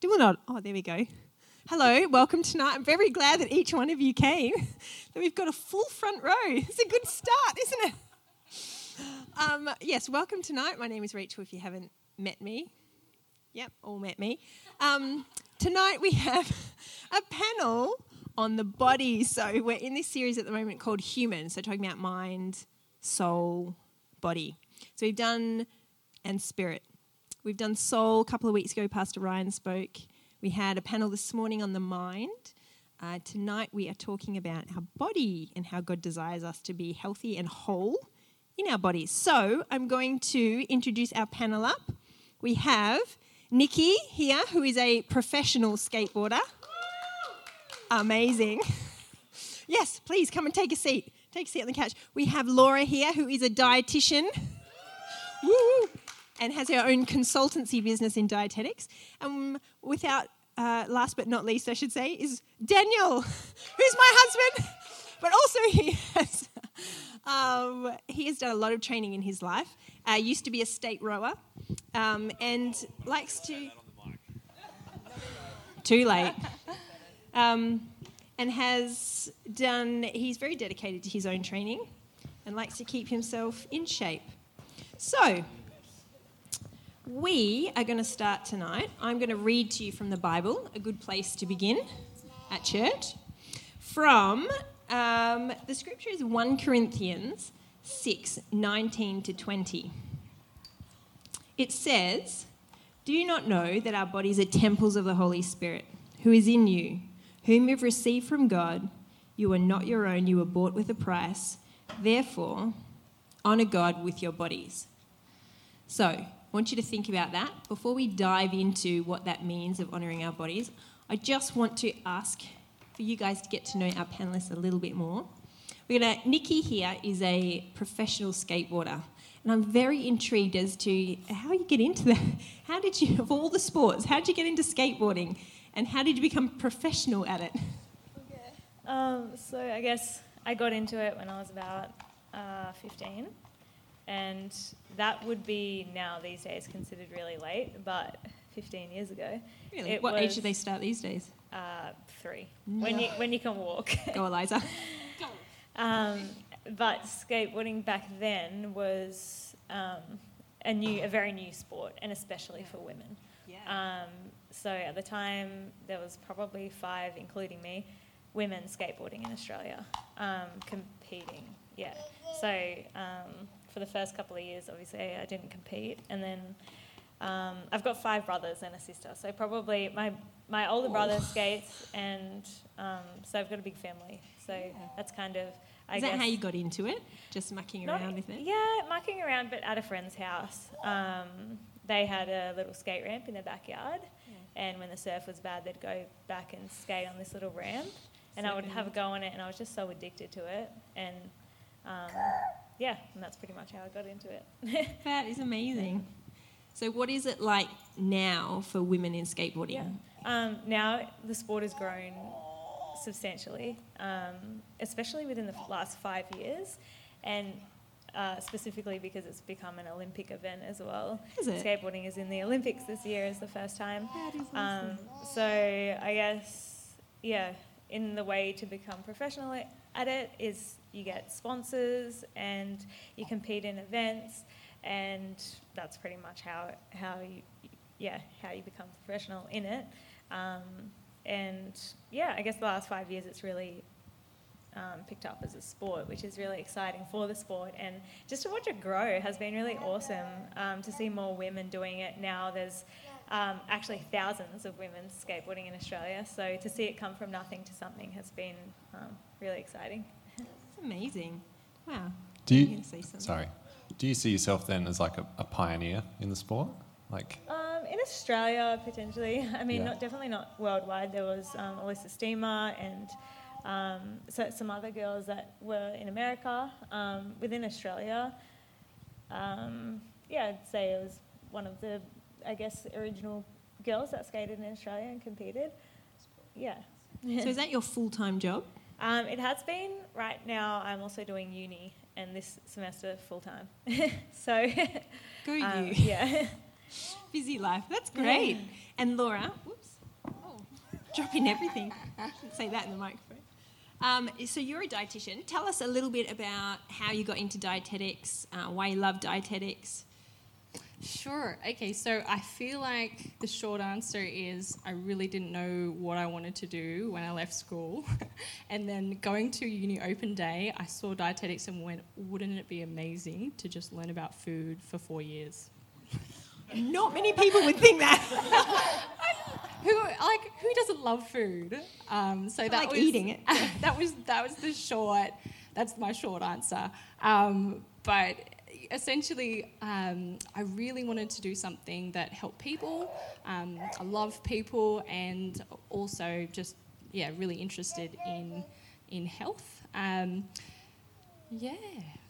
Still not. Oh, there we go. Hello, welcome tonight. I'm very glad that each one of you came. that we've got a full front row. It's a good start, isn't it? Um, yes, welcome tonight. My name is Rachel. If you haven't met me, yep, all met me. Um, tonight we have a panel on the body. So we're in this series at the moment called Human. So talking about mind, soul, body. So we've done and spirit. We've done soul a couple of weeks ago. Pastor Ryan spoke. We had a panel this morning on the mind. Uh, tonight we are talking about our body and how God desires us to be healthy and whole in our bodies. So I'm going to introduce our panel up. We have Nikki here, who is a professional skateboarder. Amazing. Yes, please come and take a seat. Take a seat on the couch. We have Laura here, who is a dietitian. Woo! And has her own consultancy business in dietetics. And without, uh, last but not least, I should say, is Daniel, who's my husband. But also, he has, um, he has done a lot of training in his life. Uh, used to be a state rower um, and likes to. Too late. Um, and has done, he's very dedicated to his own training and likes to keep himself in shape. So, we are going to start tonight. I'm going to read to you from the Bible, a good place to begin at church. From um, the scripture is 1 Corinthians 6 19 to 20. It says, Do you not know that our bodies are temples of the Holy Spirit, who is in you, whom you've received from God? You are not your own, you were bought with a price. Therefore, honour God with your bodies. So, I want you to think about that. Before we dive into what that means of honouring our bodies, I just want to ask for you guys to get to know our panelists a little bit more. We're gonna, Nikki here is a professional skateboarder, and I'm very intrigued as to how you get into that. How did you, of all the sports, how did you get into skateboarding, and how did you become professional at it? Um, so I guess I got into it when I was about uh, 15, and that would be now these days considered really late, but 15 years ago. Really? it what age was, do they start these days? Uh, three. When you when you can walk. Go, Eliza. Um, but skateboarding back then was um, a new, a very new sport, and especially for women. Um, so at the time, there was probably five, including me, women skateboarding in Australia, um, competing. Yeah. So um, for the first couple of years, obviously, I didn't compete, and then um, I've got five brothers and a sister. So probably my my older brother skates, and um, so I've got a big family. So that's kind of. I Is guess, that how you got into it? Just mucking not- around with it? Yeah, mucking around, but at a friend's house. Um, they had a little skate ramp in their backyard, and when the surf was bad, they'd go back and skate on this little ramp, and I would have a go on it, and I was just so addicted to it, and um, yeah, and that's pretty much how I got into it. That is amazing. So, what is it like now for women in skateboarding? Yeah. Um, now the sport has grown substantially, um, especially within the last five years, and uh, specifically because it's become an Olympic event as well. Is it? Skateboarding is in the Olympics this year is the first time. That is Um, so I guess yeah, in the way to become professional at it is you get sponsors and you compete in events, and that's pretty much how how you yeah how you become professional in it. Um, and yeah, I guess the last five years it's really um, picked up as a sport, which is really exciting for the sport. And just to watch it grow has been really awesome um, to see more women doing it now. There's um, actually thousands of women skateboarding in Australia, so to see it come from nothing to something has been um, really exciting. It's amazing. Wow. Do You're you, gonna say sorry, do you see yourself then as like a, a pioneer in the sport? Like, Um, in Australia, potentially. I mean, Yeah. not definitely not worldwide. There was um, Elissa Steamer and um, so some other girls that were in America. Um, within Australia, um, yeah, I'd say it was one of the, I guess, original girls that skated in Australia and competed. Yeah. So, is that your full time job? Um, it has been. Right now, I'm also doing uni, and this semester full time. so, Go um, you. yeah. Busy life. That's great. And Laura, whoops. Drop in everything. Shouldn't say that in the microphone. Um, so you're a dietitian. Tell us a little bit about how you got into dietetics, uh, why you love dietetics. Sure. Okay, so I feel like the short answer is I really didn't know what I wanted to do when I left school. and then going to uni open day, I saw dietetics and went, wouldn't it be amazing to just learn about food for four years? Not many people would think that. who like who doesn't love food? Um, so that like was eating it. that was that was the short. That's my short answer. Um, but essentially, um, I really wanted to do something that helped people. Um, I love people, and also just yeah, really interested in in health. Um, yeah,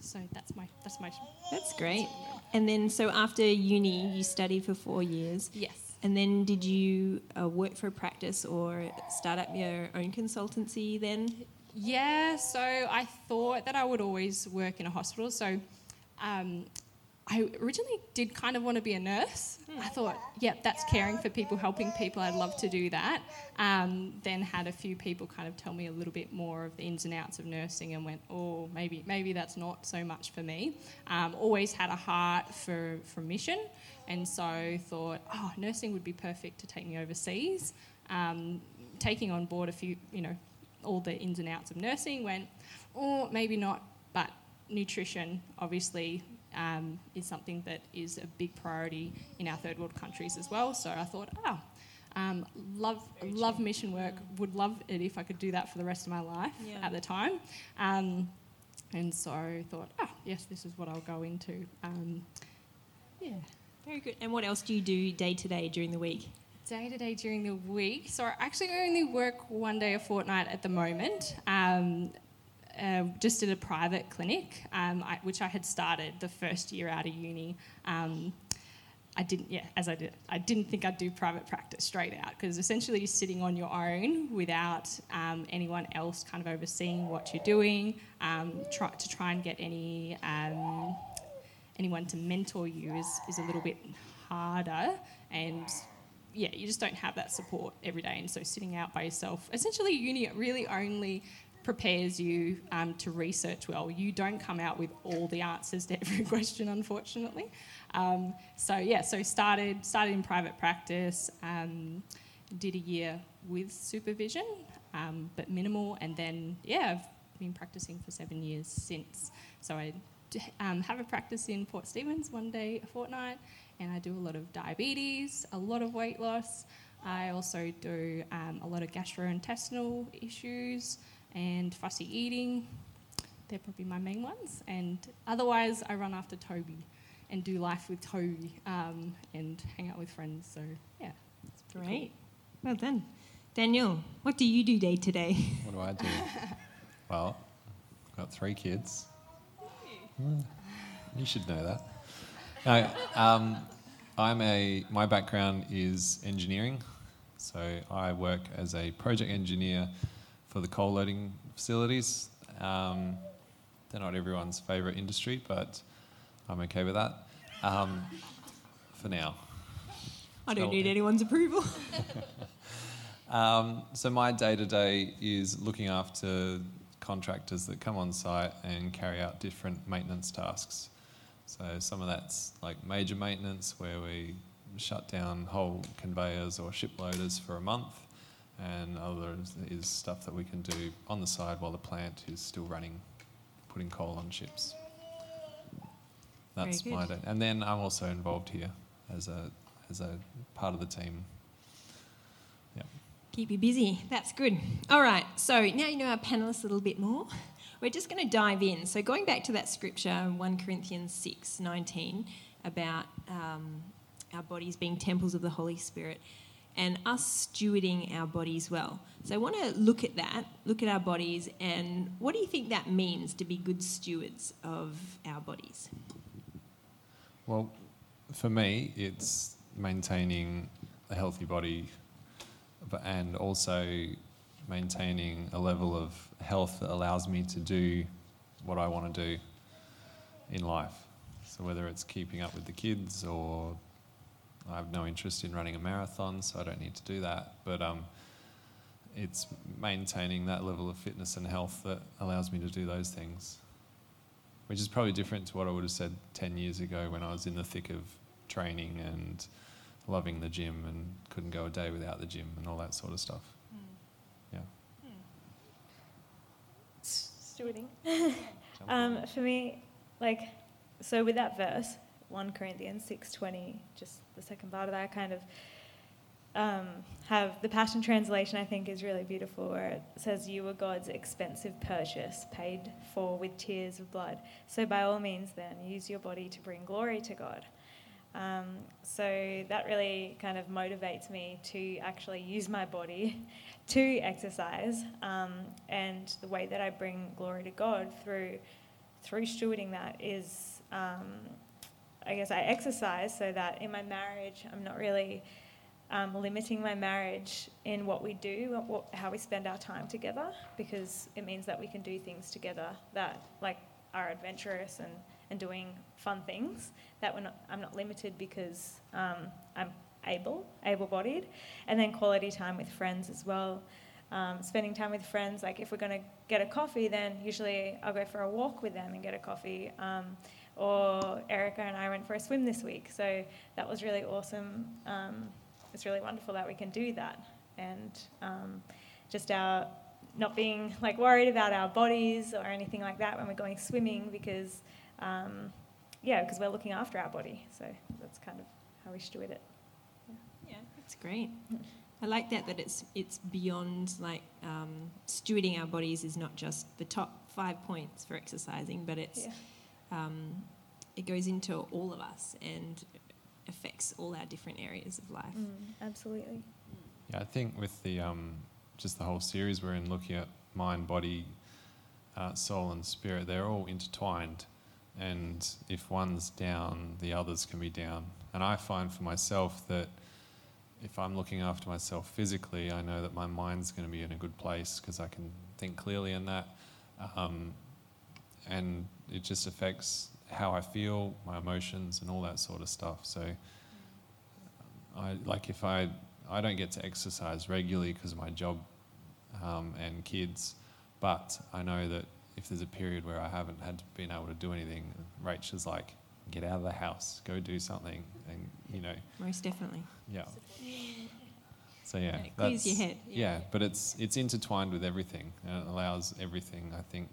so that's my that's my. That's great. And then, so after uni, you studied for four years. Yes. And then, did you uh, work for a practice or start up your own consultancy then? Yeah, so I thought that I would always work in a hospital. So um, I originally did kind of want to be a nurse. I thought, yep, yeah, that's caring for people, helping people. I'd love to do that. Um, then had a few people kind of tell me a little bit more of the ins and outs of nursing, and went, oh, maybe maybe that's not so much for me. Um, always had a heart for for mission, and so thought, oh, nursing would be perfect to take me overseas. Um, taking on board a few, you know, all the ins and outs of nursing, went, oh, maybe not, but nutrition obviously um, is something that is a big priority in our third world countries as well. So I thought, oh, um, love love mission work. Would love it if I could do that for the rest of my life yeah. at the time. Um, and so I thought, oh, yes, this is what I'll go into. Um, yeah. Very good. And what else do you do day to day during the week? Day to day during the week. So I actually only work one day a fortnight at the moment. Uh, just at a private clinic, um, I, which I had started the first year out of uni. Um, I didn't, yeah, as I did, I didn't think I'd do private practice straight out because essentially you're sitting on your own without um, anyone else kind of overseeing what you're doing, um, try, to try and get any um, anyone to mentor you is, is a little bit harder and yeah, you just don't have that support every day. And so sitting out by yourself, essentially, uni really only prepares you um, to research well. You don't come out with all the answers to every question, unfortunately. Um, so yeah, so started started in private practice, um, did a year with supervision, um, but minimal, and then yeah, I've been practicing for seven years since. So I um, have a practice in Port Stephens one day a fortnight, and I do a lot of diabetes, a lot of weight loss. I also do um, a lot of gastrointestinal issues and fussy eating. They're probably my main ones. And otherwise, I run after Toby and do life with Toby um, and hang out with friends. So, yeah. It's great. Cool. Well done. Daniel, what do you do day to day? What do I do? well, I've got three kids. Hmm. You should know that. No, um, I'm a. My background is engineering, so I work as a project engineer for the coal loading facilities. Um, they're not everyone's favourite industry, but I'm okay with that um, for now. I don't need anyone's approval. um, so my day to day is looking after contractors that come on site and carry out different maintenance tasks. So some of that's like major maintenance where we shut down whole conveyors or ship loaders for a month and others is stuff that we can do on the side while the plant is still running, putting coal on ships. That's my day. And then I'm also involved here as a as a part of the team. Yeah. Keep you busy. That's good. All right. So now you know our panelists a little bit more. We're just going to dive in. So going back to that scripture, 1 Corinthians 6, 19, about um, our bodies being temples of the Holy Spirit and us stewarding our bodies well. So I want to look at that, look at our bodies, and what do you think that means to be good stewards of our bodies? Well, for me, it's maintaining a healthy body and also maintaining a level of health that allows me to do what I want to do in life. So whether it's keeping up with the kids or I have no interest in running a marathon, so I don't need to do that. But um, it's maintaining that level of fitness and health that allows me to do those things, which is probably different to what I would have said 10 years ago when I was in the thick of training and loving the gym and couldn't go a day without the gym and all that sort of stuff. Yeah. Stewarding. um, for me, like, so with that verse, 1 Corinthians 6.20, just the second part of that kind of um, have the Passion Translation, I think, is really beautiful, where it says, You were God's expensive purchase, paid for with tears of blood. So, by all means, then, use your body to bring glory to God. Um, so, that really kind of motivates me to actually use my body to exercise. Um, and the way that I bring glory to God through, through stewarding that is, um, I guess, I exercise so that in my marriage, I'm not really um, limiting my marriage in what we do, what, how we spend our time together, because it means that we can do things together that like are adventurous and, and doing fun things. That we're not, I'm not limited because um, I'm able, able-bodied, and then quality time with friends as well. Um, spending time with friends, like if we're going to get a coffee, then usually I'll go for a walk with them and get a coffee. Or Erica and I went for a swim this week, so that was really awesome um, it's really wonderful that we can do that. And um, just our not being like worried about our bodies or anything like that when we're going swimming because, um, yeah, because we're looking after our body. So that's kind of how we steward it. Yeah, that's great. I like that that it's it's beyond like um, stewarding our bodies is not just the top five points for exercising, but it's Yeah. Um, it goes into all of us and affects all our different areas of life. Mm, absolutely. Yeah, I think with the um, just the whole series we're in, looking at mind, body, uh, soul, and spirit, they're all intertwined. And if one's down, the others can be down. And I find for myself that if I'm looking after myself physically, I know that my mind's going to be in a good place because I can think clearly in that. Um, and it just affects how I feel, my emotions, and all that sort of stuff. So, I like if I I don't get to exercise regularly because of my job um, and kids, but I know that if there's a period where I haven't had been able to do anything, Rach is like, get out of the house, go do something, and you know, Most definitely. yeah. So yeah, Yeah, it clears your head, Yeah. yeah. but it's it's intertwined with everything, and it allows everything. I think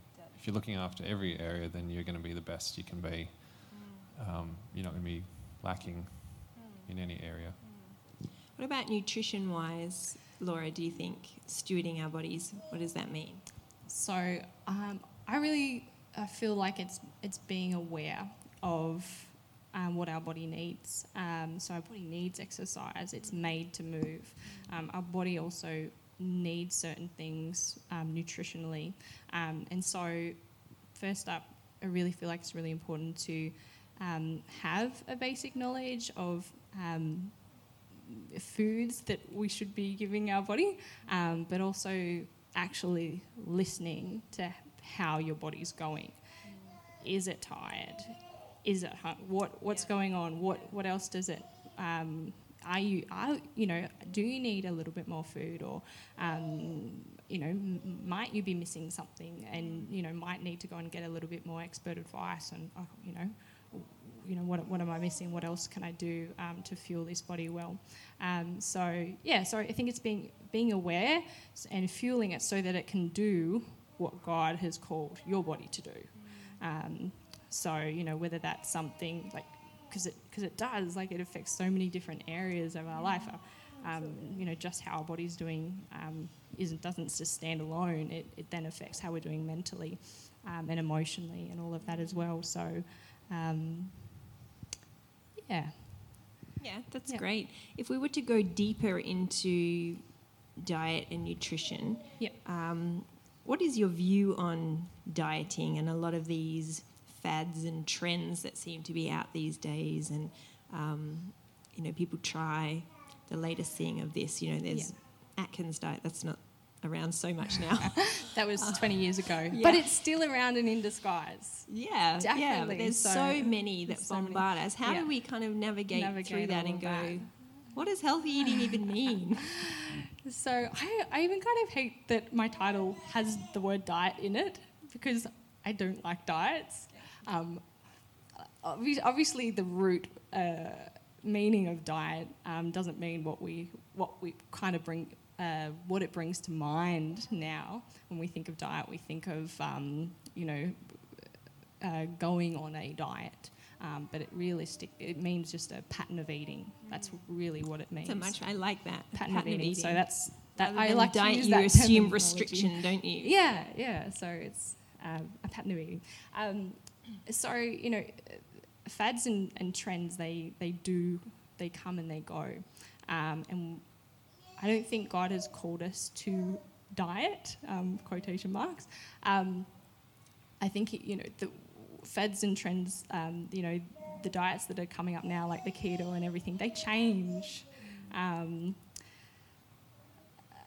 if you're looking after every area, then you're going to be the best you can be. Um, you're not going to be lacking in any area. What about nutrition wise, Laura? Do you think stewarding our bodies, what does that mean? So um, I really uh, feel like it's it's being aware of um, what our body needs. Um, so our body needs exercise. It's made to move. Um, our body also needs certain things um, nutritionally. Um, and so, first up, I really feel like it's really important to um, have a basic knowledge of um, foods that we should be giving our body, um, but also actually listening to how your body's going. Is it tired? Is it hung- what what's Yeah. going on? What what else does it? Um, are you are you know do you need a little bit more food or um, you know m- might you be missing something and you know might need to go and get a little bit more expert advice and uh, you know you know what, what am I missing? What else can I do um, to fuel this body well? Um, so yeah, so I think it's being being aware and fueling it so that it can do what God has called your body to do. Um, so you know whether that's something like because it because it does like it affects so many different areas of our life. Um, you know just how our body's doing um, isn't doesn't just stand alone. It, it then affects how we're doing mentally um, and emotionally and all of that as well. So. Um, yeah. Yeah, that's Yeah. great. If we were to go deeper into diet and nutrition, Yep. um, what is your view on dieting and a lot of these fads and trends that seem to be out these days? And um, you know, people try the latest thing of this. You know, there's Atkins diet. That's not around so much now. That was 20 years ago. yeah. But it's still around and in disguise. yeah, yeah. But Definitely. there's so, So- many that so many. bombard us. How Yeah. do we kind of navigate, through that and go? that. What does healthy eating even mean? So I, I even kind of hate that my title has the word diet in it because I don't like diets. Um, obviously, the root uh, meaning of diet um, doesn't mean what we what we kind of bring uh, what it brings to mind now. When we think of diet, we think of um, you know uh, going on a diet. Um, but it realistic it means just a pattern of eating. That's really what it means So much. I like that. pattern, of eating. So that's that. I like diet, to use you that assume restriction, don't you? Yeah, yeah. So it's um, a pattern of eating. Um, so you know, fads and, and trends they they do they come and they go, um, and I don't think God has called us to diet um, quotation marks. Um, I think you know the fads and trends. Um, you know the diets that are coming up now, like the keto and everything, they change. Um,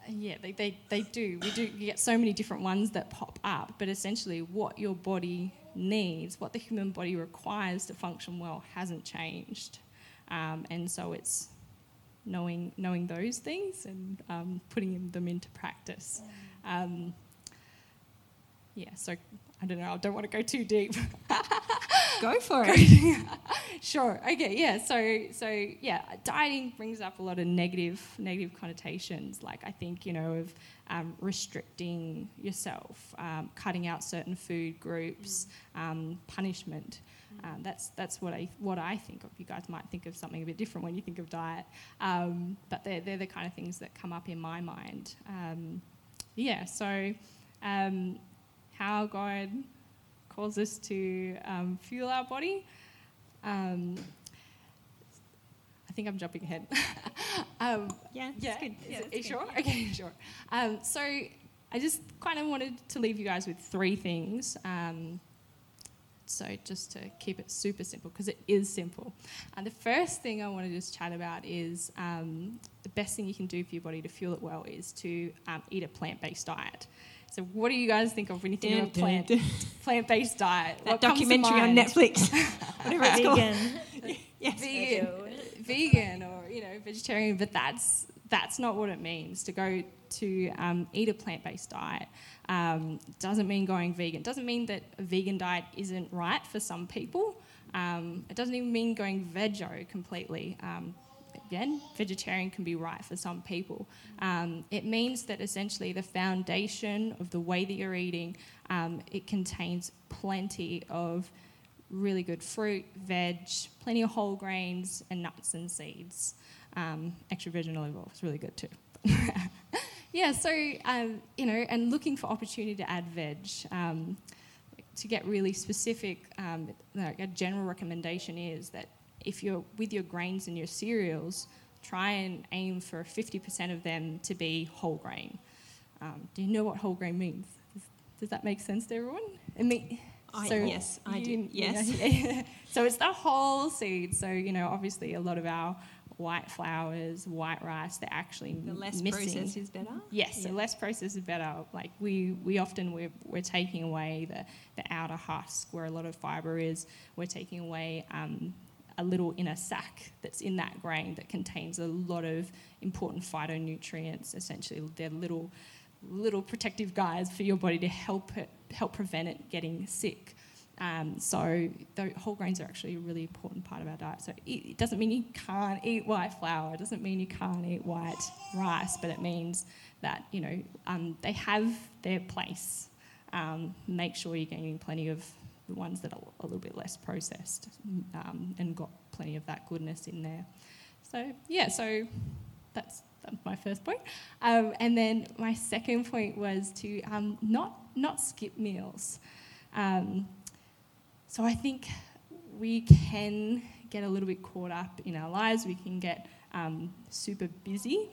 yeah, they, they, they do. We do you get so many different ones that pop up, but essentially, what your body needs, what the human body requires to function well, hasn't changed. Um, and so it's knowing knowing those things and um, putting them into practice. Um, yeah, so I don't know. I don't want to go too deep. Go for it. Sure. Okay. Yeah. So so yeah, dieting brings up a lot of negative negative connotations. Like I think you know of um, restricting yourself, um, cutting out certain food groups, um, punishment. Um, that's that's what I what I think of. You guys might think of something a bit different when you think of diet, um, but they're they're the kind of things that come up in my mind. Um, yeah. So um, how God calls us to um, fuel our body. Um, I think I'm jumping ahead. um, Yeah, yeah, good. is Yeah, it- are you good. sure? Okay, sure. Um, so I just kind of wanted to leave you guys with three things. Um, so just to keep it super simple, because it is simple. And the first thing I want to just chat about is um, the best thing you can do for your body to fuel it well is to um, eat a plant-based diet. So what do you guys think of when you think of a plant, dun, dun. plant-based diet? That What documentary on? Netflix. Whatever it's called. Vegan. Yes. vegan, vegan or you know vegetarian, but that's that's not what it means to go to um, eat a plant-based diet. Um, doesn't mean going vegan. Doesn't mean that a vegan diet isn't right for some people. Um, it doesn't even mean going veggie completely. Again, vegetarian can be right for some people. Um, it means that essentially the foundation of the way that you're eating, um, it contains plenty of really good fruit, veg, plenty of whole grains, and nuts and seeds. Um, extra virgin olive oil is really good too. yeah, so, um, you know, and looking for opportunity to add veg. Um, to get really specific, um, like a general recommendation is that if you're with your grains and your cereals, try and aim for 50% of them to be whole grain. Um, do you know what whole grain means? Does, does that make sense to everyone? It mean, I- so yes, I do. you- Yes. yeah. so it's the whole seed. So you know, obviously, a lot of our white flours, white rice, they're actually The less missing. processed is better. Yes, Yeah. the less processed is better. Like we, we often we're, we're taking away the, the outer husk where a lot of fibre is. We're taking away um, a little inner sac that's in that grain that contains a lot of important phytonutrients. Essentially, they're little little protective guys for your body to help it help prevent it getting sick. Um, so the whole grains are actually a really important part of our diet. So it, it doesn't mean you can't eat white flour. It doesn't mean you can't eat white rice, but it means that you know um, they have their place. Um, make sure you're getting plenty of the ones that are a little bit less processed um, and got plenty of that goodness in there. So yeah, so that's, that's my first point. Um, and then my second point was to um, not not skip meals. Um, so I think we can get a little bit caught up in our lives. We can get um, super busy.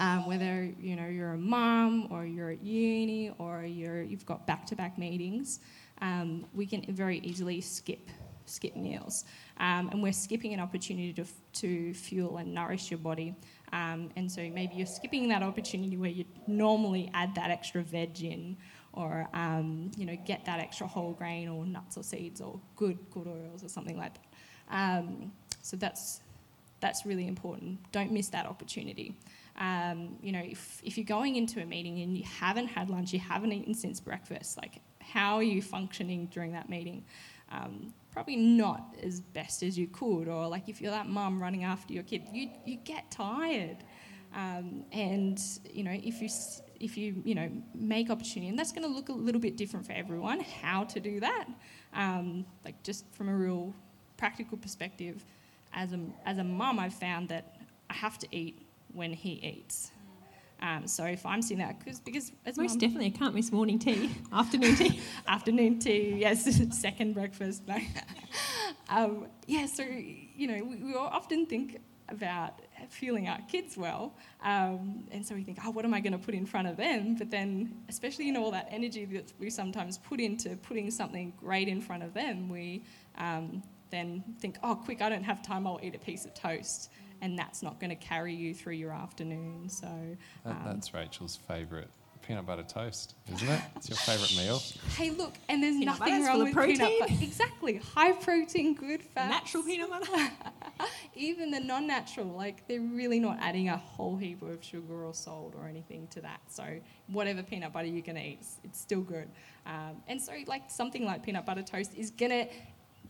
Um, whether you know you're a mum or you're at uni or you're you've got back-to-back meetings, um, we can very easily skip skip meals, um, and we're skipping an opportunity to, to fuel and nourish your body. Um, and so maybe you're skipping that opportunity where you normally add that extra veg in, or um, you know get that extra whole grain or nuts or seeds or good good oils or something like that. Um, so that's that's really important. Don't miss that opportunity. Um, you know, if, if you're going into a meeting and you haven't had lunch, you haven't eaten since breakfast, like how are you functioning during that meeting? Um, probably not as best as you could, or like if you're that mum running after your kid, you, you get tired. Um, and you know, if you if you you know make opportunity, and that's going to look a little bit different for everyone. How to do that, um, like just from a real practical perspective, as a as a mum, I've found that I have to eat when he eats. Um, so if I'm seeing that, cause, because as Most mum- definitely, I can't miss morning tea, afternoon tea. afternoon tea, yes, second breakfast. No. um, yeah, so, you know, we, we often think about fueling our kids well. Um, and so we think, oh, what am I going to put in front of them? But then, especially, you know, all that energy that we sometimes put into putting something great in front of them, we um, then think, oh, quick, I don't have time, I'll eat a piece of toast. And that's not going to carry you through your afternoon. So, That, um, that's Rachel's favourite peanut butter toast, isn't it? It's your favourite meal. Hey, look, and there's Peanut nothing wrong with of peanut butter. Exactly, high protein, good fat. Natural peanut butter. Even the non-natural, like they're really not adding a whole heap of sugar or salt or anything to that. So whatever peanut butter you're gonna eat, it's, it's still good. Um, and so like something like peanut butter toast is gonna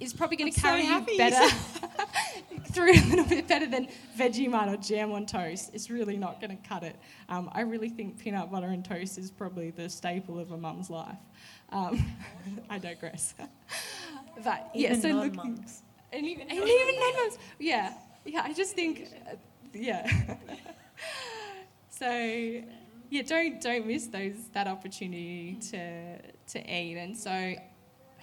is probably I'm so carry you you better through a little bit better than Vegemite or jam on toast. It's really not gonna cut it. Um, I really think peanut butter and toast is probably the staple of a mum's life. Um, I digress. but yeah, Even so look, non-mums. and even, and even non-mums. Yeah, yeah. I just think, uh, yeah. so, yeah, don't don't miss those that opportunity to to eat. And so,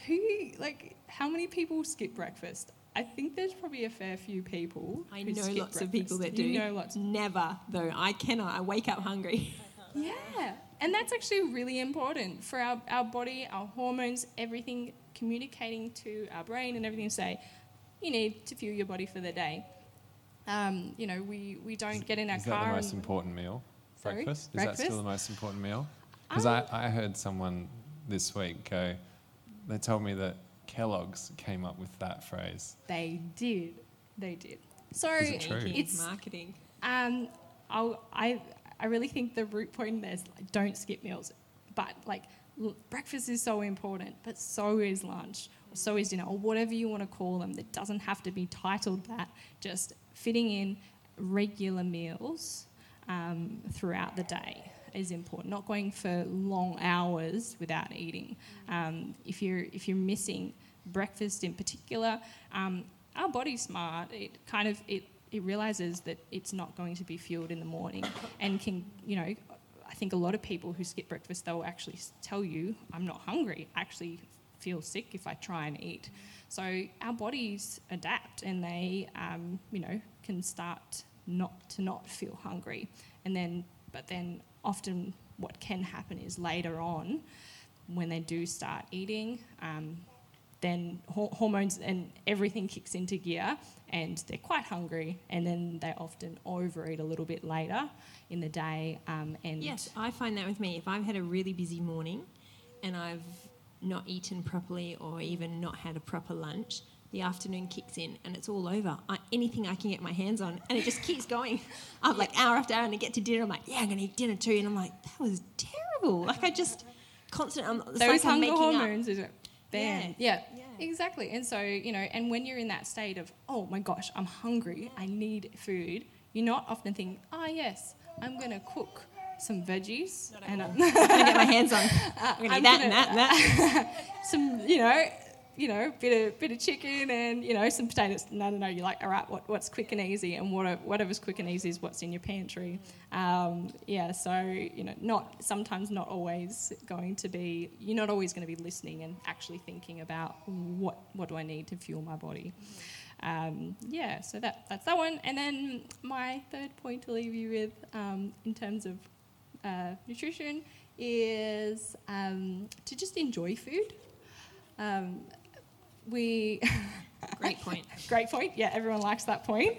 who like how many people skip breakfast? I think there's probably a fair few people. I who know skip lots of people that do. You know lots. Never, though. I cannot. I wake up hungry. Yeah, and that's actually really important for our, our body, our hormones, everything communicating to our brain and everything to say, you need to fuel your body for the day. Um, you know, we, we don't get in our Is car. that the most important meal? Sorry? Breakfast? Is that still the most important meal? Because Um, I, I heard someone this week go, they told me that Kellogg's came up with that phrase. They did. They did. So Is it true? it's marketing. um, I'll, I I really think the root point there is like, don't skip meals, but like l- breakfast is so important, but so is lunch, or so is dinner, or whatever you want to call them. That doesn't have to be titled that. Just fitting in regular meals um, throughout the day is important. Not going for long hours without eating. Um, if you're if you're missing breakfast in particular, um, our body's smart. It kind of it it realizes that it's not going to be fueled in the morning and can you know. I think a lot of people who skip breakfast they'll actually tell you, "I'm not hungry." I actually feel sick if I try and eat. So our bodies adapt and they, um, you know, can start not to not feel hungry, and then, but then often what can happen is later on, when they do start eating, um, then hor- hormones and everything kicks into gear, and they're quite hungry, and then they often overeat a little bit later in the day, um, and Yes, I find that with me. If I've had a really busy morning and I've not eaten properly or even not had a proper lunch, the afternoon kicks in and it's all over. I, anything I can get my hands on, and it just keeps going. I'm like hour after hour, and I get to dinner. I'm like, yeah, I'm gonna eat dinner too, and I'm like, that was terrible. Like I just constant. I'm, it's those like I'm hunger making up. hormones is it? Bam. Yeah. Yeah. exactly. And so you know, and when you're in that state of, oh my gosh, I'm hungry, I need food. You're not often thinking, ah yes, I'm gonna cook some veggies and I'm, I'm gonna get my hands on. I'm gonna I'm eat that gonna- and that and that. some, you know, you know, bit of bit of chicken and you know some potatoes. No, no, no. You're like, all right, what, what's quick and easy, and what, whatever's quick and easy is what's in your pantry. Um, yeah, so you know, not sometimes not always going to be. You're not always going to be listening and actually thinking about what what do I need to fuel my body. Um, yeah, so that that's that one. And then my third point to leave you with, um, in terms of uh, nutrition, is um, to just enjoy food. Um, we Great point. great point. Yeah, everyone likes that point.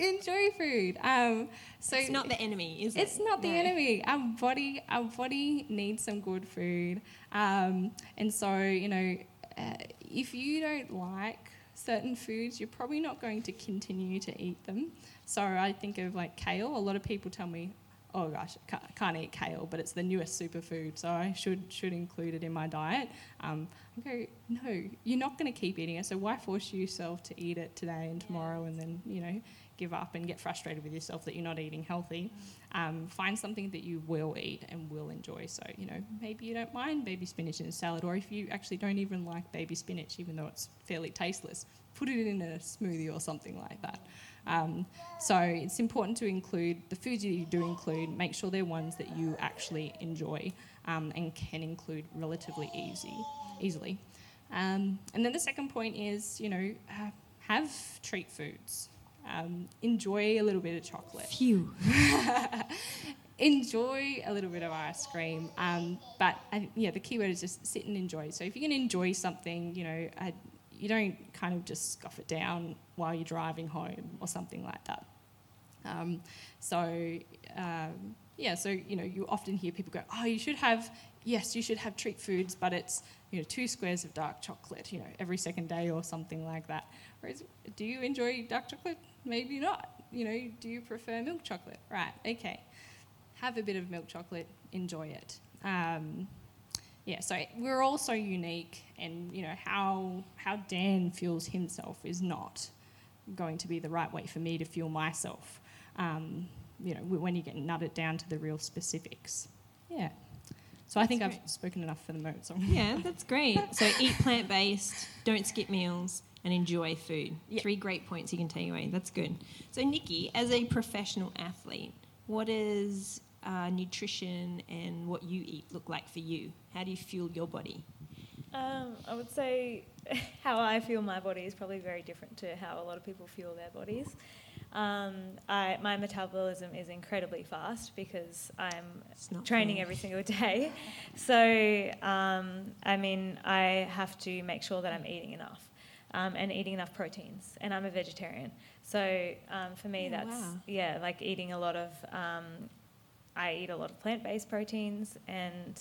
Enjoy food. Um, so It's not the enemy, is it? it's not the No. enemy. Our body, our body needs some good food, um, and so you know, uh, if you don't like certain foods, you're probably not going to continue to eat them. So I think of like kale. A lot of people tell me, oh gosh, I can't, eat kale, but it's the newest superfood, so I should should include it in my diet. Um, I go, no, you're not going to keep eating it, so why force yourself to eat it today and tomorrow, and then you know give up and get frustrated with yourself that you're not eating healthy. Um, find something that you will eat and will enjoy. So, you know, maybe you don't mind baby spinach in a salad, or if you actually don't even like baby spinach, even though it's fairly tasteless, put it in a smoothie or something like that. Um, so it's important to include the foods you do include, make sure they're ones that you actually enjoy um, and can include relatively easy, easily. Um, and then the second point is, you know, uh, have treat foods. Um, enjoy a little bit of chocolate. Phew. enjoy a little bit of ice cream. Um, but uh, yeah, the key word is just sit and enjoy. So if you can enjoy something, you know, uh, you don't kind of just scoff it down while you're driving home or something like that. Um, so um, yeah, so you know, you often hear people go, "Oh, you should have." Yes, you should have treat foods, but it's you know two squares of dark chocolate, you know, every second day or something like that. Whereas, do you enjoy dark chocolate? Maybe not. You know, do you prefer milk chocolate? Right. Okay. Have a bit of milk chocolate. Enjoy it. Um, yeah. So we're all so unique, and you know how how Dan feels himself is not going to be the right way for me to feel myself. Um, you know, when you get nutted down to the real specifics. Yeah. So I think That's I've spoken enough for the moment. So Yeah, that's great. So eat plant based, don't skip meals, and enjoy food. Yeah. Three great points you can take away. That's good. So, Nikki, as a professional athlete, what does uh, nutrition and what you eat look like for you? How do you fuel your body? Um, I would say how I feel my body is probably very different to how a lot of people feel their bodies. Um, I, my metabolism is incredibly fast because I'm training fair. every single day. So, um, I mean, I have to make sure that I'm eating enough um, and eating enough proteins. And I'm a vegetarian. So, um, for me, Oh, that's, wow. yeah, like eating a lot of, um, I eat a lot of plant based proteins. And,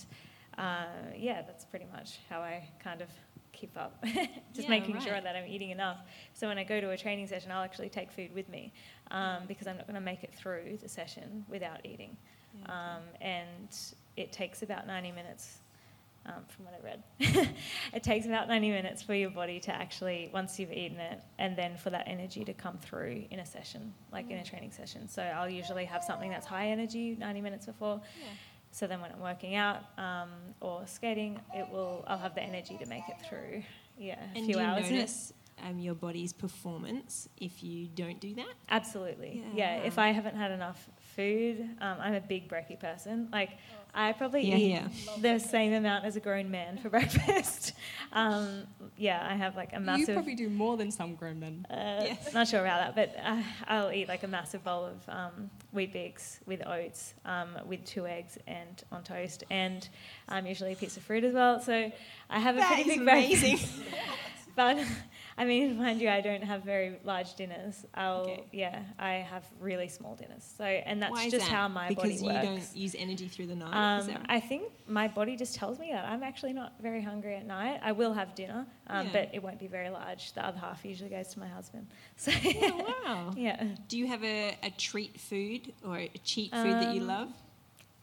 uh, yeah, that's pretty much how I kind of keep up. Just Yeah, making sure that I'm eating enough. So, when I go to a training session, I'll actually take food with me um, because I'm not going to make it through the session without eating. Um, and it takes about 90 minutes, um, from what I read. it takes about 90 minutes for your body to actually, once you've eaten it, and then for that energy to come through in a session, like in a training session. So I'll usually have something that's high energy 90 minutes before. So then when I'm working out um, or skating, it will I'll have the energy to make it through. Yeah, a And few do you hours. notice um, your body's performance if you don't do that? Absolutely. Yeah, Yeah. If. I haven't had enough food, um, I'm a big brekkie person. Like, I probably Yeah, eat yeah. the same amount as a grown man for breakfast. um, yeah, I have like a massive. you massive. probably do more than some grown men. Uh, Yes. Not sure about that, but uh, I'll eat like a massive bowl of um, Weet-Bix with oats, um, with two eggs and on toast, and um, usually a piece of fruit as well. So I have a That pretty is big amazing. breakfast. but I mean, mind you, I don't have very large dinners. I'll Okay. yeah, I have really small dinners. So and that's Why just that? how my because body you don't use energy through the night. Um, right? I think my body just tells me that I'm actually not very hungry at night. I will have dinner, um, Yeah. but it won't be very large. The other half usually goes to my husband. So Oh, wow. yeah, Do you have a, a treat food or a cheat food that you Um, love?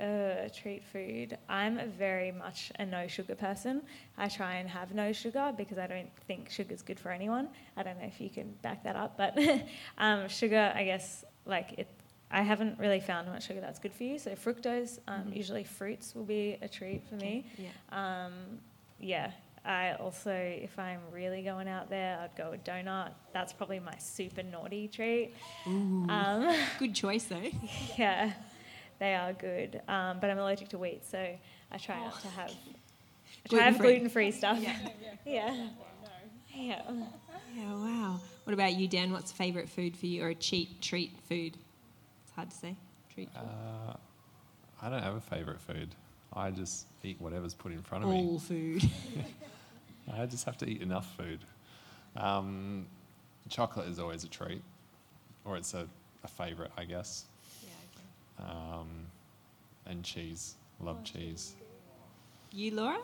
Uh, treat food. I'm a very much a no sugar person. I try and have no sugar because I don't think sugar is good for anyone. I don't know if you can back that up, but um, sugar, I guess, like it. I haven't really found much sugar that's good for you. So fructose, um, Mhm. usually fruits will be a treat for me. Yeah. Um, yeah. I also, if I'm really going out there, I'd go a donut. That's probably my super naughty treat. Ooh. Um, Good choice though. yeah, they are good. Um, but I'm allergic to wheat, so I try not to have. I try to have Gluten-free. gluten-free stuff. Yeah. Yeah. Yeah. Yeah, wow. What about you, Dan? What's a favourite food for you or a cheat treat food? It's hard to say. Treat food. Uh, I don't have a favourite food. I just eat whatever's put in front of me. All food. I just have to eat enough food. Um, chocolate is always a treat, or it's a, a favourite, I guess. Um, and cheese. Love cheese. You, Laura?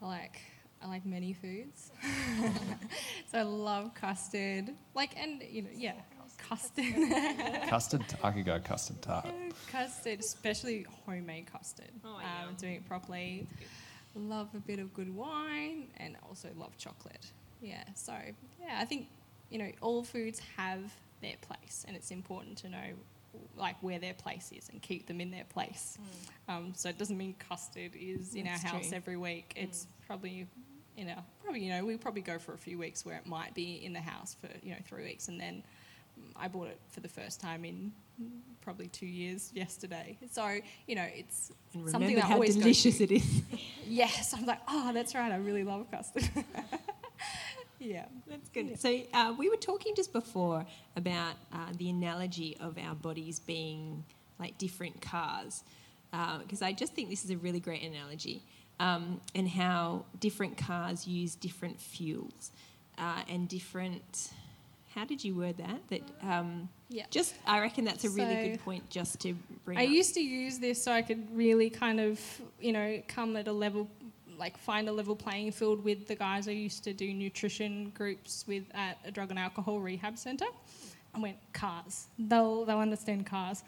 Like, I like many foods. so I love custard. Like, and, you know, yeah, custard. Custard, I could go custard tart. custard, especially homemade custard. Oh, um, doing it properly. Love a bit of good wine and also love chocolate. Yeah, so yeah, I think you know all foods have their place, and it's important to know like where their place is and keep them in their place. Um, so it doesn't mean custard is in That's our house true. every week. It's probably you know probably you know we probably go for a few weeks where it might be in the house for you know three weeks, and then mm, I bought it for the first time in mm, probably two years yesterday. So you know it's And something remember that how always delicious to- it is. Yes, I'm like, oh, that's right. I really love custard. yeah. That's good. So uh, we were talking just before about uh, the analogy of our bodies being like different cars, because I just think this is a really great analogy, um, and how different cars use different fuels uh, and different. How did you word that? That um, Yeah. just I reckon that's a really So- good point just to bring. I up. used to use this so I could really kind of, you know, come at a level, like find a level playing field with the guys I used to do nutrition groups with at a drug and alcohol rehab centre. I went, cars. They'll, they'll understand cars.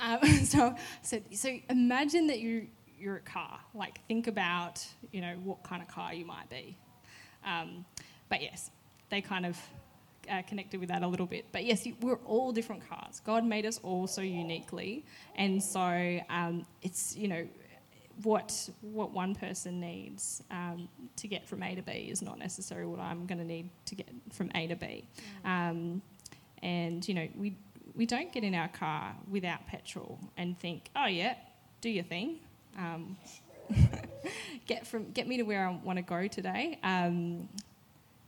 Um, so, so, so imagine that you, you're a car. Like, think about, you know, what kind of car you might be. Um, but yes, they kind of uh, connected with that a little bit. But yes, you, we're all different cars. God made us all so uniquely, and so um, it's you know what what one person needs um, to get from A to B is not necessarily what I'm going to need to get from A to B. Um, and you know we we don't get in our car without petrol and think, oh yeah, do your thing. Um, get from get me to where I want to go today. Um,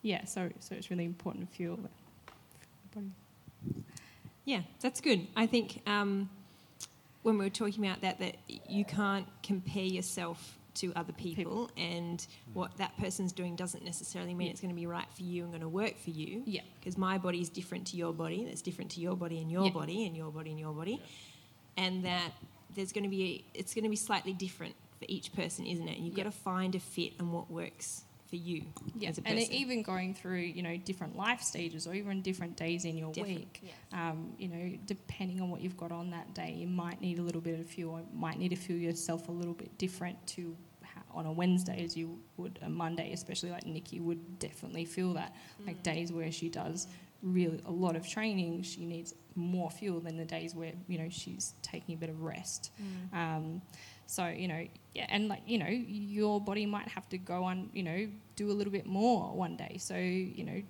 yeah, so so it's really important fuel. Yeah, that's good. I think um, when we were talking about that, that you can't compare yourself to other people, and mm. what that person's doing doesn't necessarily mean Yeah. it's going to be right for you and going to work for you. Yeah. Because my body is different to your body, that's different to your body and your Yeah. body and your body and your body, and that there's going to be it's going to be slightly different for each person, isn't it? And you've Yeah. got to find a fit and what works for you Yeah, and even going through you know different life stages or even different days in your Different, week, um, you know, depending on what you've got on that day, you might need a little bit of fuel. You might need to fuel yourself a little bit different to on a Wednesday as you would a Monday, especially like Nikki would definitely feel that. Like days where she does really a lot of training, she needs more fuel than the days where you know she's taking a bit of rest. Um, so you know, yeah, and like you know, your body might have to go on, you know, do a little bit more one day. So you know,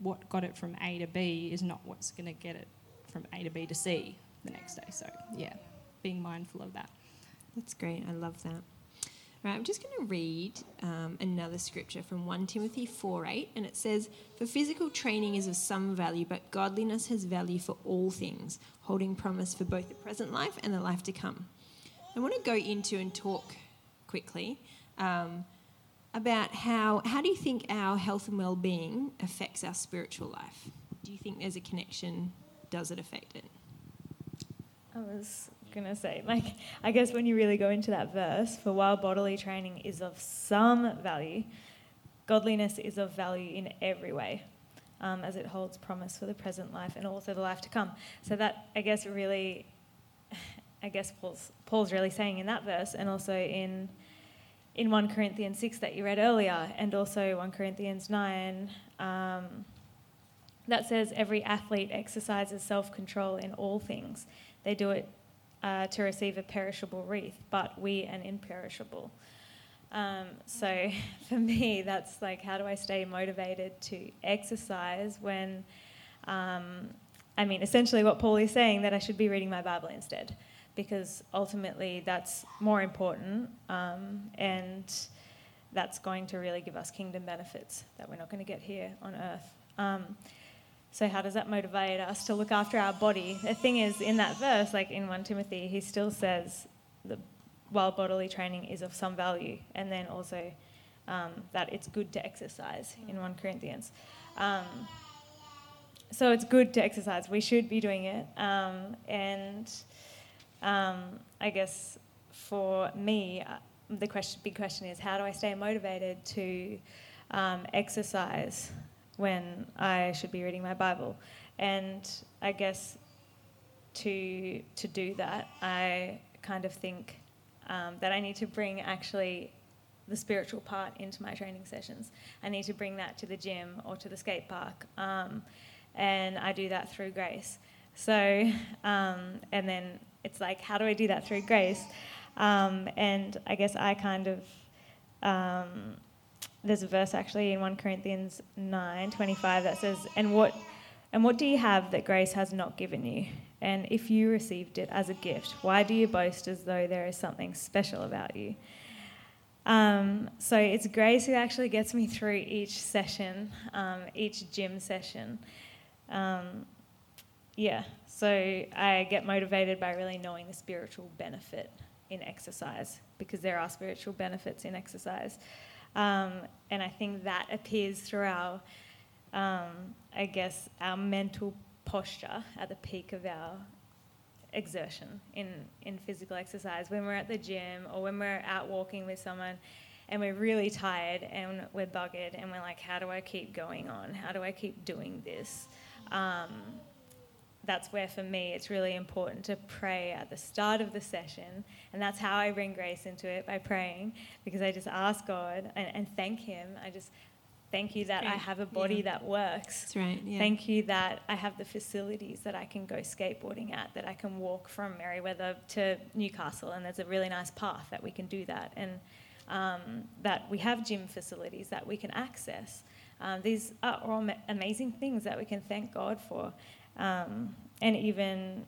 what got it from A to B is not what's going to get it from A to B to C the next day. So yeah, being mindful of that. That's great. I love that. Right, I'm just going to read um, another scripture from 1 Timothy 4 8, and it says, For physical training is of some value, but godliness has value for all things, holding promise for both the present life and the life to come. I want to go into and talk quickly um, about how, how do you think our health and well being affects our spiritual life? Do you think there's a connection? Does it affect it? I was going to say, like, I guess when you really go into that verse, for while bodily training is of some value, godliness is of value in every way, um, as it holds promise for the present life and also the life to come. So that, I guess, really, I guess Paul's, Paul's really saying in that verse and also in in 1 Corinthians 6 that you read earlier, and also 1 Corinthians 9, um, that says every athlete exercises self control in all things. They do it uh, to receive a perishable wreath, but we an imperishable. Um, so for me, that's like, how do I stay motivated to exercise when, um, I mean, essentially what Paul is saying that I should be reading my Bible instead, because ultimately that's more important um, and that's going to really give us kingdom benefits that we're not going to get here on earth. Um, so how does that motivate us to look after our body? The thing is, in that verse, like in 1 Timothy, he still says the while bodily training is of some value, and then also um, that it's good to exercise in 1 Corinthians. Um, so it's good to exercise. We should be doing it. Um, and um, I guess for me, uh, the question, big question is how do I stay motivated to um, exercise when I should be reading my Bible? And I guess to to do that, I kind of think um, that I need to bring actually the spiritual part into my training sessions. I need to bring that to the gym or to the skate park, um, and I do that through grace. So, um, and then it's like, how do I do that through grace? Um, and I guess I kind of um, there's a verse actually in 1 Corinthians 9 25 that says, and what and what do you have that grace has not given you? And if you received it as a gift, why do you boast as though there is something special about you? Um, so it's Grace who actually gets me through each session, um, each gym session. Um, yeah, so I get motivated by really knowing the spiritual benefit in exercise because there are spiritual benefits in exercise. Um, and I think that appears through our, um, I guess, our mental posture at the peak of our exertion in, in physical exercise. When we're at the gym or when we're out walking with someone and we're really tired and we're buggered and we're like, how do I keep going on? How do I keep doing this? Um, that's where for me it's really important to pray at the start of the session and that's how i bring grace into it by praying because i just ask god and, and thank him i just Thank you that I have a body yeah. that works. That's right. Yeah. Thank you that I have the facilities that I can go skateboarding at, that I can walk from Merewether to Newcastle, and there's a really nice path that we can do that, and um, that we have gym facilities that we can access. Um, these are all amazing things that we can thank God for. Um, and even,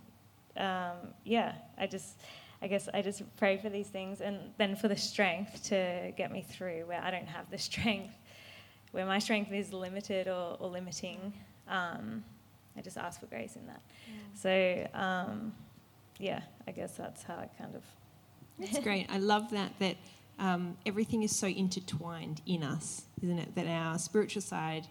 um, yeah, I just. I guess I just pray for these things and then for the strength to get me through where I don't have the strength where my strength is limited or, or limiting, um, I just ask for grace in that. Mm. So, um, yeah, I guess that's how I kind of. That's great. I love that, that um, everything is so intertwined in us, isn't it? That our spiritual side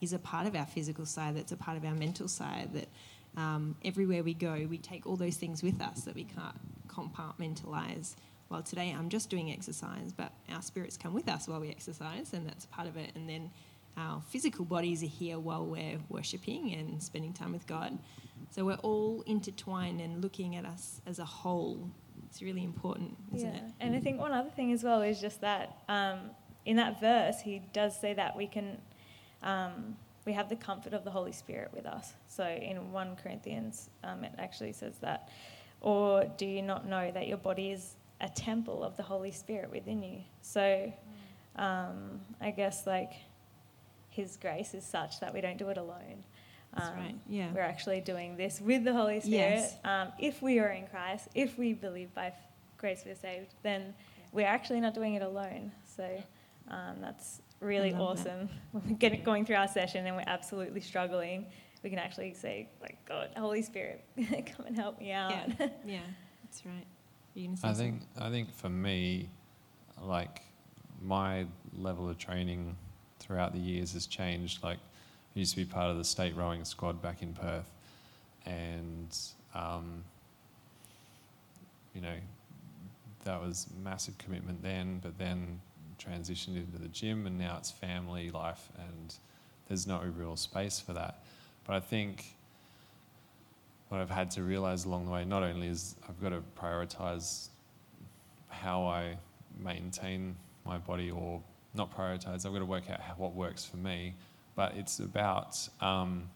is a part of our physical side, that's a part of our mental side, that um, everywhere we go, we take all those things with us that we can't compartmentalize well, today I'm just doing exercise, but our spirits come with us while we exercise, and that's part of it. And then our physical bodies are here while we're worshipping and spending time with God. So we're all intertwined and looking at us as a whole. It's really important, isn't yeah. it? And I think one other thing as well is just that um, in that verse, he does say that we can. Um, we have the comfort of the Holy Spirit with us. So in 1 Corinthians, um, it actually says that. Or do you not know that your body is a temple of the Holy Spirit within you. So um, I guess like His grace is such that we don't do it alone. That's um, right. Yeah. We're actually doing this with the Holy Spirit. Yes. Um, if we are in Christ, if we believe by grace we're saved, then we're actually not doing it alone. So um, that's really awesome. When We're going through our session and we're absolutely struggling, we can actually say, like, God, Holy Spirit, come and help me out. Yeah, yeah that's right. I think I think for me, like my level of training throughout the years has changed. Like I used to be part of the state rowing squad back in Perth, and um, you know that was massive commitment then. But then transitioned into the gym, and now it's family life, and there's no real space for that. But I think what I've had to realize along the way not only is I've got to prioritize how I maintain my body or not prioritize, I've got to work out what works for me, but it's about um,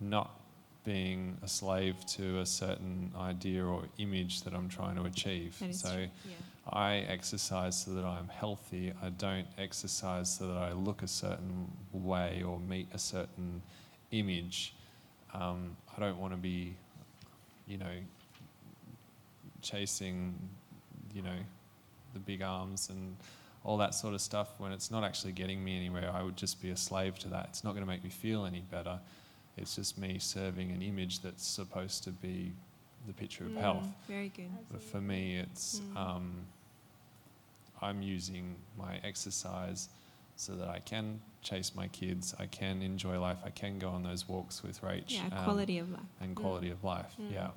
not being a slave to a certain idea or image that I'm trying to achieve. So yeah. I exercise so that I'm healthy. I don't exercise so that I look a certain way or meet a certain image. Um, I don't want to be, you know, chasing, you know, the big arms and all that sort of stuff when it's not actually getting me anywhere. I would just be a slave to that. It's not going to make me feel any better. It's just me serving an image that's supposed to be the picture of mm, health. Very good. But for me, it's mm. um, I'm using my exercise so that I can chase my kids, I can enjoy life, I can go on those walks with Rach. Yeah, um, quality of life. And quality mm. of life, mm. yeah.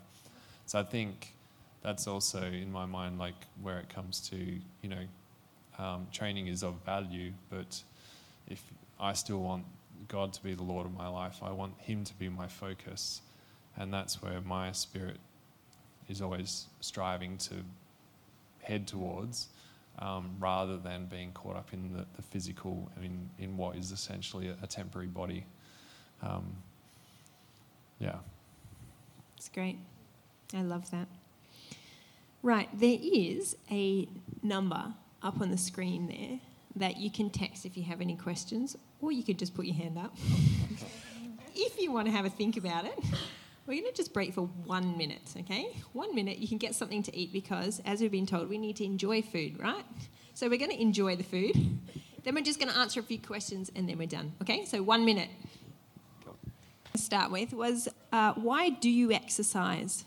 So I think that's also in my mind like where it comes to you know um, training is of value, but if I still want God to be the Lord of my life, I want Him to be my focus, and that's where my spirit is always striving to head towards. Um, rather than being caught up in the, the physical and in, in what is essentially a, a temporary body. Um, yeah. It's great. I love that. Right, there is a number up on the screen there that you can text if you have any questions, or you could just put your hand up. if you want to have a think about it, we're going to just break for one minute, okay? One minute, you can get something to eat because, as we've been told, we need to enjoy food, right? So we're going to enjoy the food. Then we're just going to answer a few questions and then we're done, okay? So one minute. To start with was uh, why do you exercise?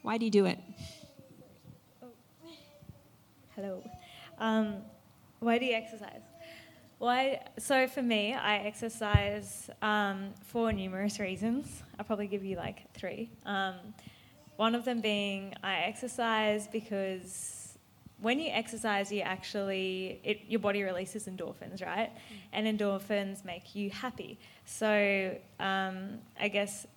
Why do you do it? Hello. Um, why do you exercise? Why? So for me, I exercise um, for numerous reasons. I'll probably give you like three. Um, one of them being I exercise because when you exercise, you actually it, your body releases endorphins, right? And endorphins make you happy. So um, I guess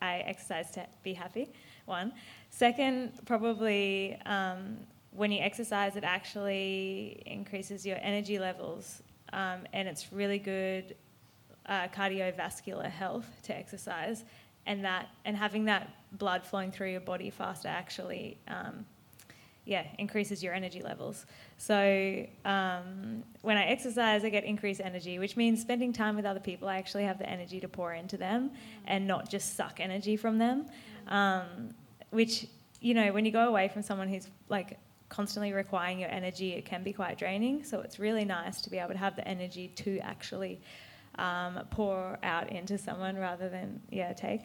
I exercise to be happy. One. Second, probably um, when you exercise, it actually increases your energy levels, um, and it's really good uh, cardiovascular health to exercise, and that and having that blood flowing through your body faster actually, um, yeah, increases your energy levels. So um, when I exercise, I get increased energy, which means spending time with other people, I actually have the energy to pour into them, and not just suck energy from them. Um, which you know, when you go away from someone who's like constantly requiring your energy, it can be quite draining. So it's really nice to be able to have the energy to actually um, pour out into someone rather than yeah take.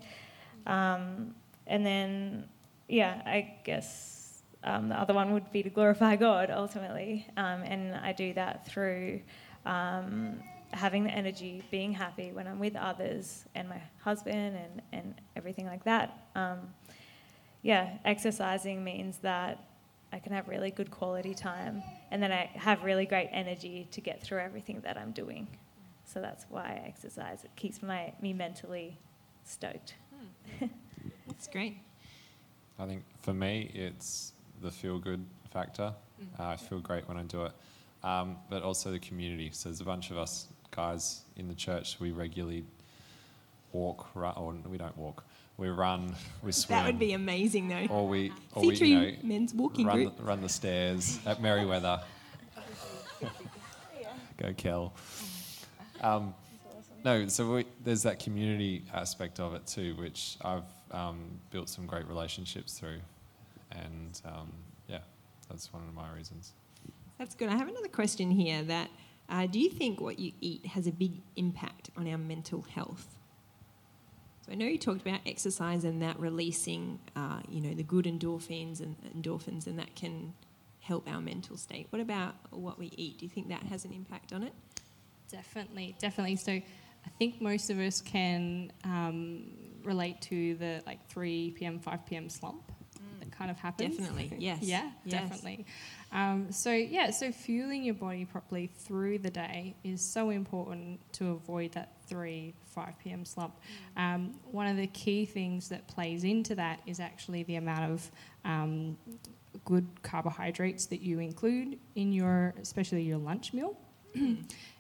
Um, and then yeah, I guess um, the other one would be to glorify God ultimately, um, and I do that through. Um, having the energy, being happy when I'm with others and my husband and, and everything like that. Um, yeah, exercising means that I can have really good quality time and then I have really great energy to get through everything that I'm doing. So that's why I exercise. It keeps my, me mentally stoked. That's great. I think for me, it's the feel good factor. Uh, I feel great when I do it. Um, but also the community. So there's a bunch of us guys in the church. We regularly walk, run, or we don't walk. We run, we swim. That would be amazing, though. Or we, or See we you know, men's walking run, group. the, run the stairs at Merewether. Go Kel. Um, no, so we, there's that community aspect of it too, which I've um, built some great relationships through, and um, yeah, that's one of my reasons. That's good. I have another question here. That uh, do you think what you eat has a big impact on our mental health? So I know you talked about exercise and that releasing, uh, you know, the good endorphins and endorphins, and that can help our mental state. What about what we eat? Do you think that has an impact on it? Definitely, definitely. So I think most of us can um, relate to the like 3 p.m., 5 p.m. slump that kind of happens. Definitely, yes. yeah, Yes. definitely. Um, so yeah, so fueling your body properly through the day is so important to avoid that 3 5 p.m. slump. Um, one of the key things that plays into that is actually the amount of um, good carbohydrates that you include in your, especially your lunch meal,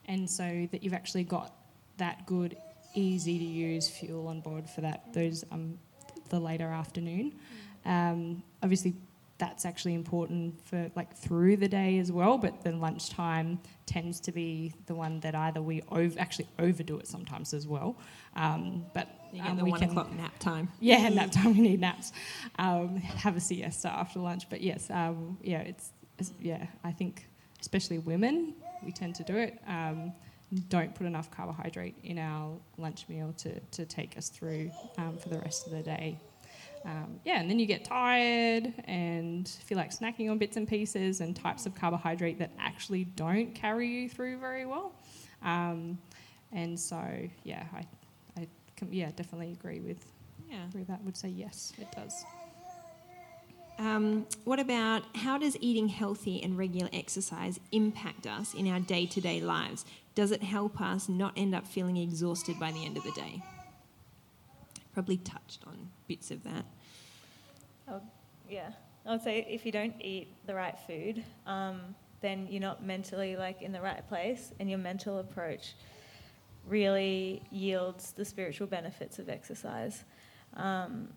and so that you've actually got that good, easy to use fuel on board for that those um, the later afternoon. Um, obviously, that's actually important for like through the day as well. But then lunchtime tends to be the one that either we over, actually overdo it sometimes as well. Um, but um, the one can- o'clock nap time. yeah, nap time. We need naps. Um, have a siesta after lunch. But yes, um, yeah, it's, it's yeah. I think especially women, we tend to do it. Um, don't put enough carbohydrate in our lunch meal to, to take us through um, for the rest of the day. Um, yeah, and then you get tired and feel like snacking on bits and pieces and types of carbohydrate that actually don't carry you through very well. Um, and so, yeah, I, I com- yeah, definitely agree with Yeah. through that would say yes, it does. Um, what about how does eating healthy and regular exercise impact us in our day to day lives? Does it help us not end up feeling exhausted by the end of the day? Probably touched on bits of that. Oh, yeah. I would say if you don't eat the right food, um, then you're not mentally like in the right place, and your mental approach really yields the spiritual benefits of exercise. Um,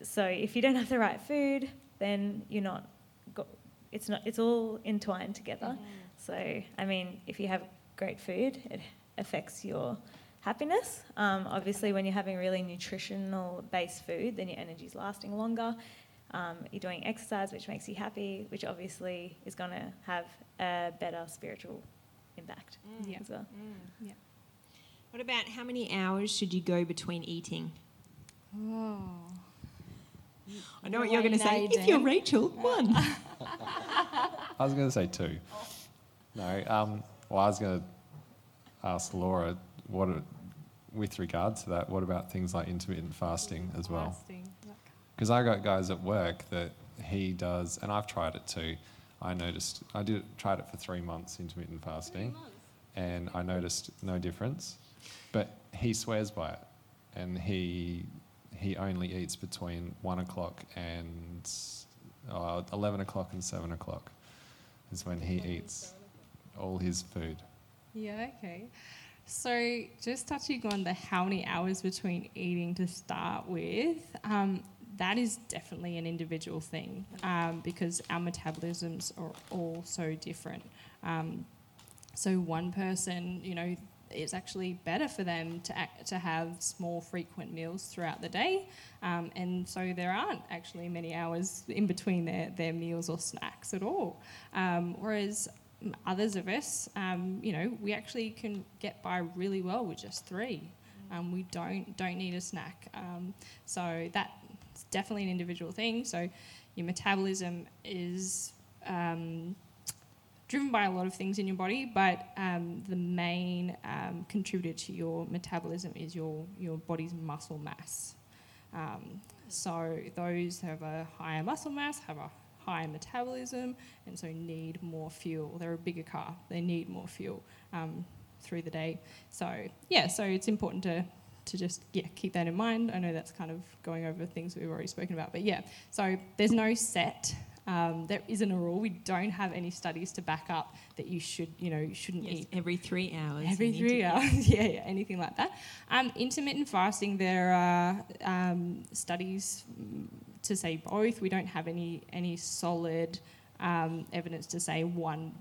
so if you don't have the right food, then you're not. Go- it's not. It's all entwined together. So I mean, if you have great food, it affects your happiness. Um, obviously, when you're having really nutritional based food, then your energy's lasting longer. Um, you're doing exercise, which makes you happy, which obviously is going to have a better spiritual impact Yeah. as well. Yeah. What about how many hours should you go between eating? Oh. I know what You're you're going to say. If you're Rachel, one. I was going to say two. No, um, well, I was going to ask Laura what, it- with regard to that, what about things like intermittent fasting as well? Because I got guys at work that he does, and I've tried it too. I noticed I did tried it for three months intermittent fasting, and I noticed no difference. But he swears by it, and he he only eats between one o'clock and uh, eleven o'clock and seven o'clock is when he eats all his food. Yeah, okay. So, just touching on the how many hours between eating to start with, um, that is definitely an individual thing um, because our metabolisms are all so different. Um, so, one person, you know, it's actually better for them to act, to have small, frequent meals throughout the day, um, and so there aren't actually many hours in between their, their meals or snacks at all. Um, whereas others of us, um, you know, we actually can get by really well with just three. Um, we don't don't need a snack. Um, so that's definitely an individual thing. So your metabolism is um, driven by a lot of things in your body, but um, the main um, contributor to your metabolism is your your body's muscle mass. So those who have a higher muscle mass have a higher metabolism, and so need more fuel. They're a bigger car; they need more fuel um, through the day. So yeah, so it's important to to just yeah keep that in mind. I know that's kind of going over things we've already spoken about, but yeah. So there's no set. Um, there isn't a rule. We don't have any studies to back up that you should, you know, you shouldn't Yes, eat every three hours. every three hours. yeah, yeah, anything like that. Um, intermittent fasting, there are um, studies to say both. We don't have any any solid um, evidence to say one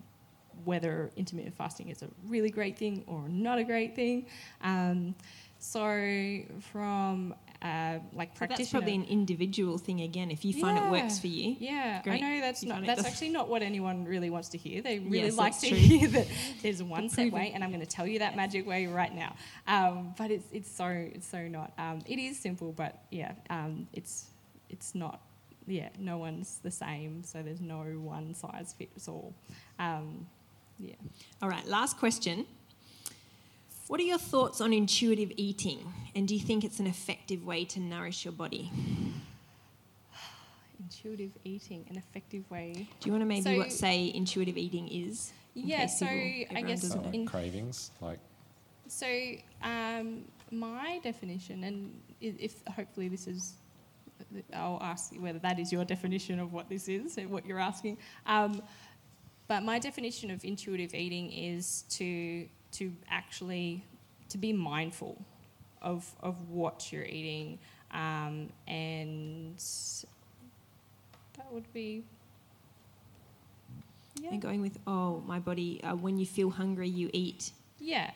whether intermittent fasting is a really great thing or not a great thing. Um, so from uh, like So that's probably an individual thing again. If you find it works for you, yeah, Great. I know that's You not that's actually not what anyone really wants to hear. They really Yes, like to true. hear that there's one set way, and I'm going to tell you that magic way right now. Um, but it's it's so it's so not. Um, it is simple, but yeah, um, it's it's not. Yeah, no one's the same, so there's no one size fits all. Um, yeah. All right, last question. What are your thoughts on intuitive eating? And do you think it's an effective way to nourish your body? Intuitive eating, an effective way. Do you want to maybe So- what say intuitive eating is? in Yeah, so people- I guess doesn't So, like in- cravings, like So, um, my definition, and if hopefully this is, I'll ask you whether that is your definition of what this is, and what you're asking. Um, but my definition of intuitive eating is to to actually to be mindful of of what you're eating, um, and that would be. Yeah. And going with, oh, my body, uh, when you feel hungry, you eat. Yeah.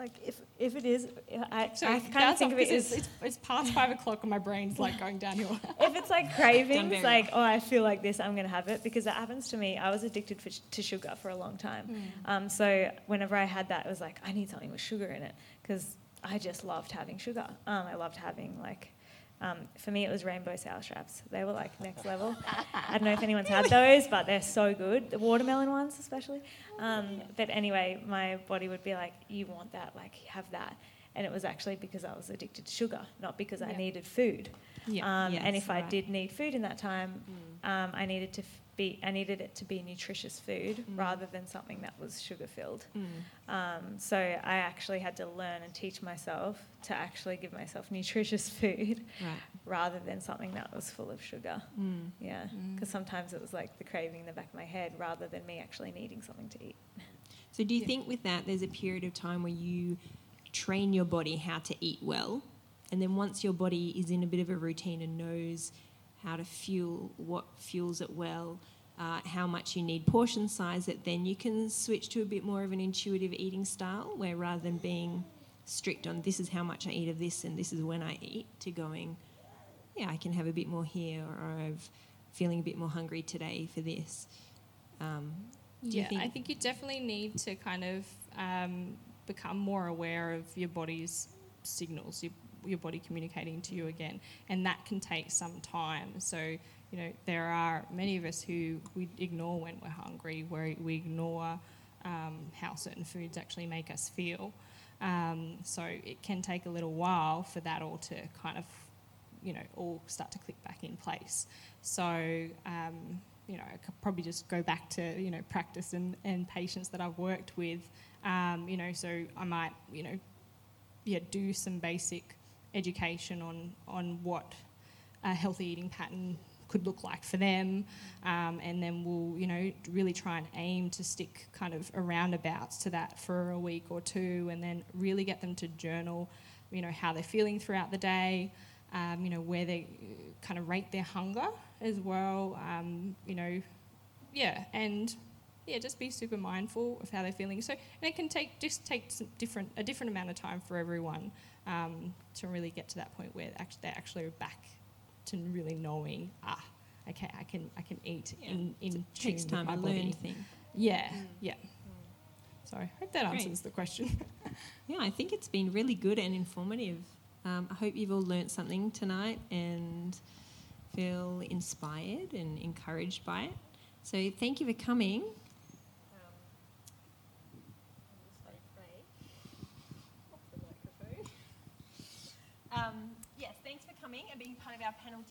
Like if, if it is, I, So I kind of think of it as it's, it's, past five o'clock and my brain's like going downhill. if it's like cravings, like oh I feel like this, I'm gonna have it because that happens to me. I was addicted for, to sugar for a long time, Hmm. um, so whenever I had that, it was like I need something with sugar in it because I just loved having sugar. Um, I loved having like. Um, for me, it was rainbow sour straps. They were like next level. I don't know if anyone's had those, but they're so good. The watermelon ones, especially. Um, but anyway, my body would be like, "You want that? Like, have that." and it was actually because I was addicted to sugar, not because I needed food. Yeah. Um, and Yes, if I did need food in that time, Mm. um, I needed to f- be I needed it to be nutritious food Mm. rather than something that was sugar filled. Mm. Um, so I actually had to learn and teach myself to actually give myself nutritious food Right. rather than something that was full of sugar. Mm. Yeah, Mm. because sometimes it was like the craving in the back of my head rather than me actually needing something to eat. So, do you Yeah. think with that there's a period of time where you train your body how to eat well, and then once your body is in a bit of a routine and knows how to fuel what fuels it well, uh, how much you need portion size, that then you can switch to a bit more of an intuitive eating style, where rather than being strict on this is how much I eat of this and this is when I eat, to going, yeah, I can have a bit more here, or I'm feeling a bit more hungry today for this. Um, Do you yeah, think- I think you definitely need to kind of um, become more aware of your body's signals, your, your body communicating to you again, and that can take some time. So, you know, there are many of us who we ignore when we're hungry, where we ignore um, how certain foods actually make us feel. Um, so it can take a little while for that all to kind of, you know, all start to click back in place. So, um, you know, I could probably just go back to, you know, practice and, and patients that I've worked with. Um, you know, so I might, you know, yeah, do some basic education on, on what a healthy eating pattern could look like for them. Um, and then we'll, you know, really try and aim to stick kind of a roundabouts to that for a week or two and then really get them to journal, you know, how they're feeling throughout the day, um, you know, where they uh, kind of rate their hunger as well, um, you know, yeah, and yeah, just be super mindful of how they're feeling. So, and it can take just take different a different amount of time for everyone um, to really get to that point where actually they actually back to really knowing ah, okay, I can I can eat Yeah. in in tune takes with time my to body. learn thing. Yeah, Mm. yeah. So I hope that Great. answers the question. Yeah, I think it's been really good and informative. Um, I hope you've all learnt something tonight and feel inspired and encouraged by it. So thank you for coming. Um, yes, thanks for coming and being part of our panel.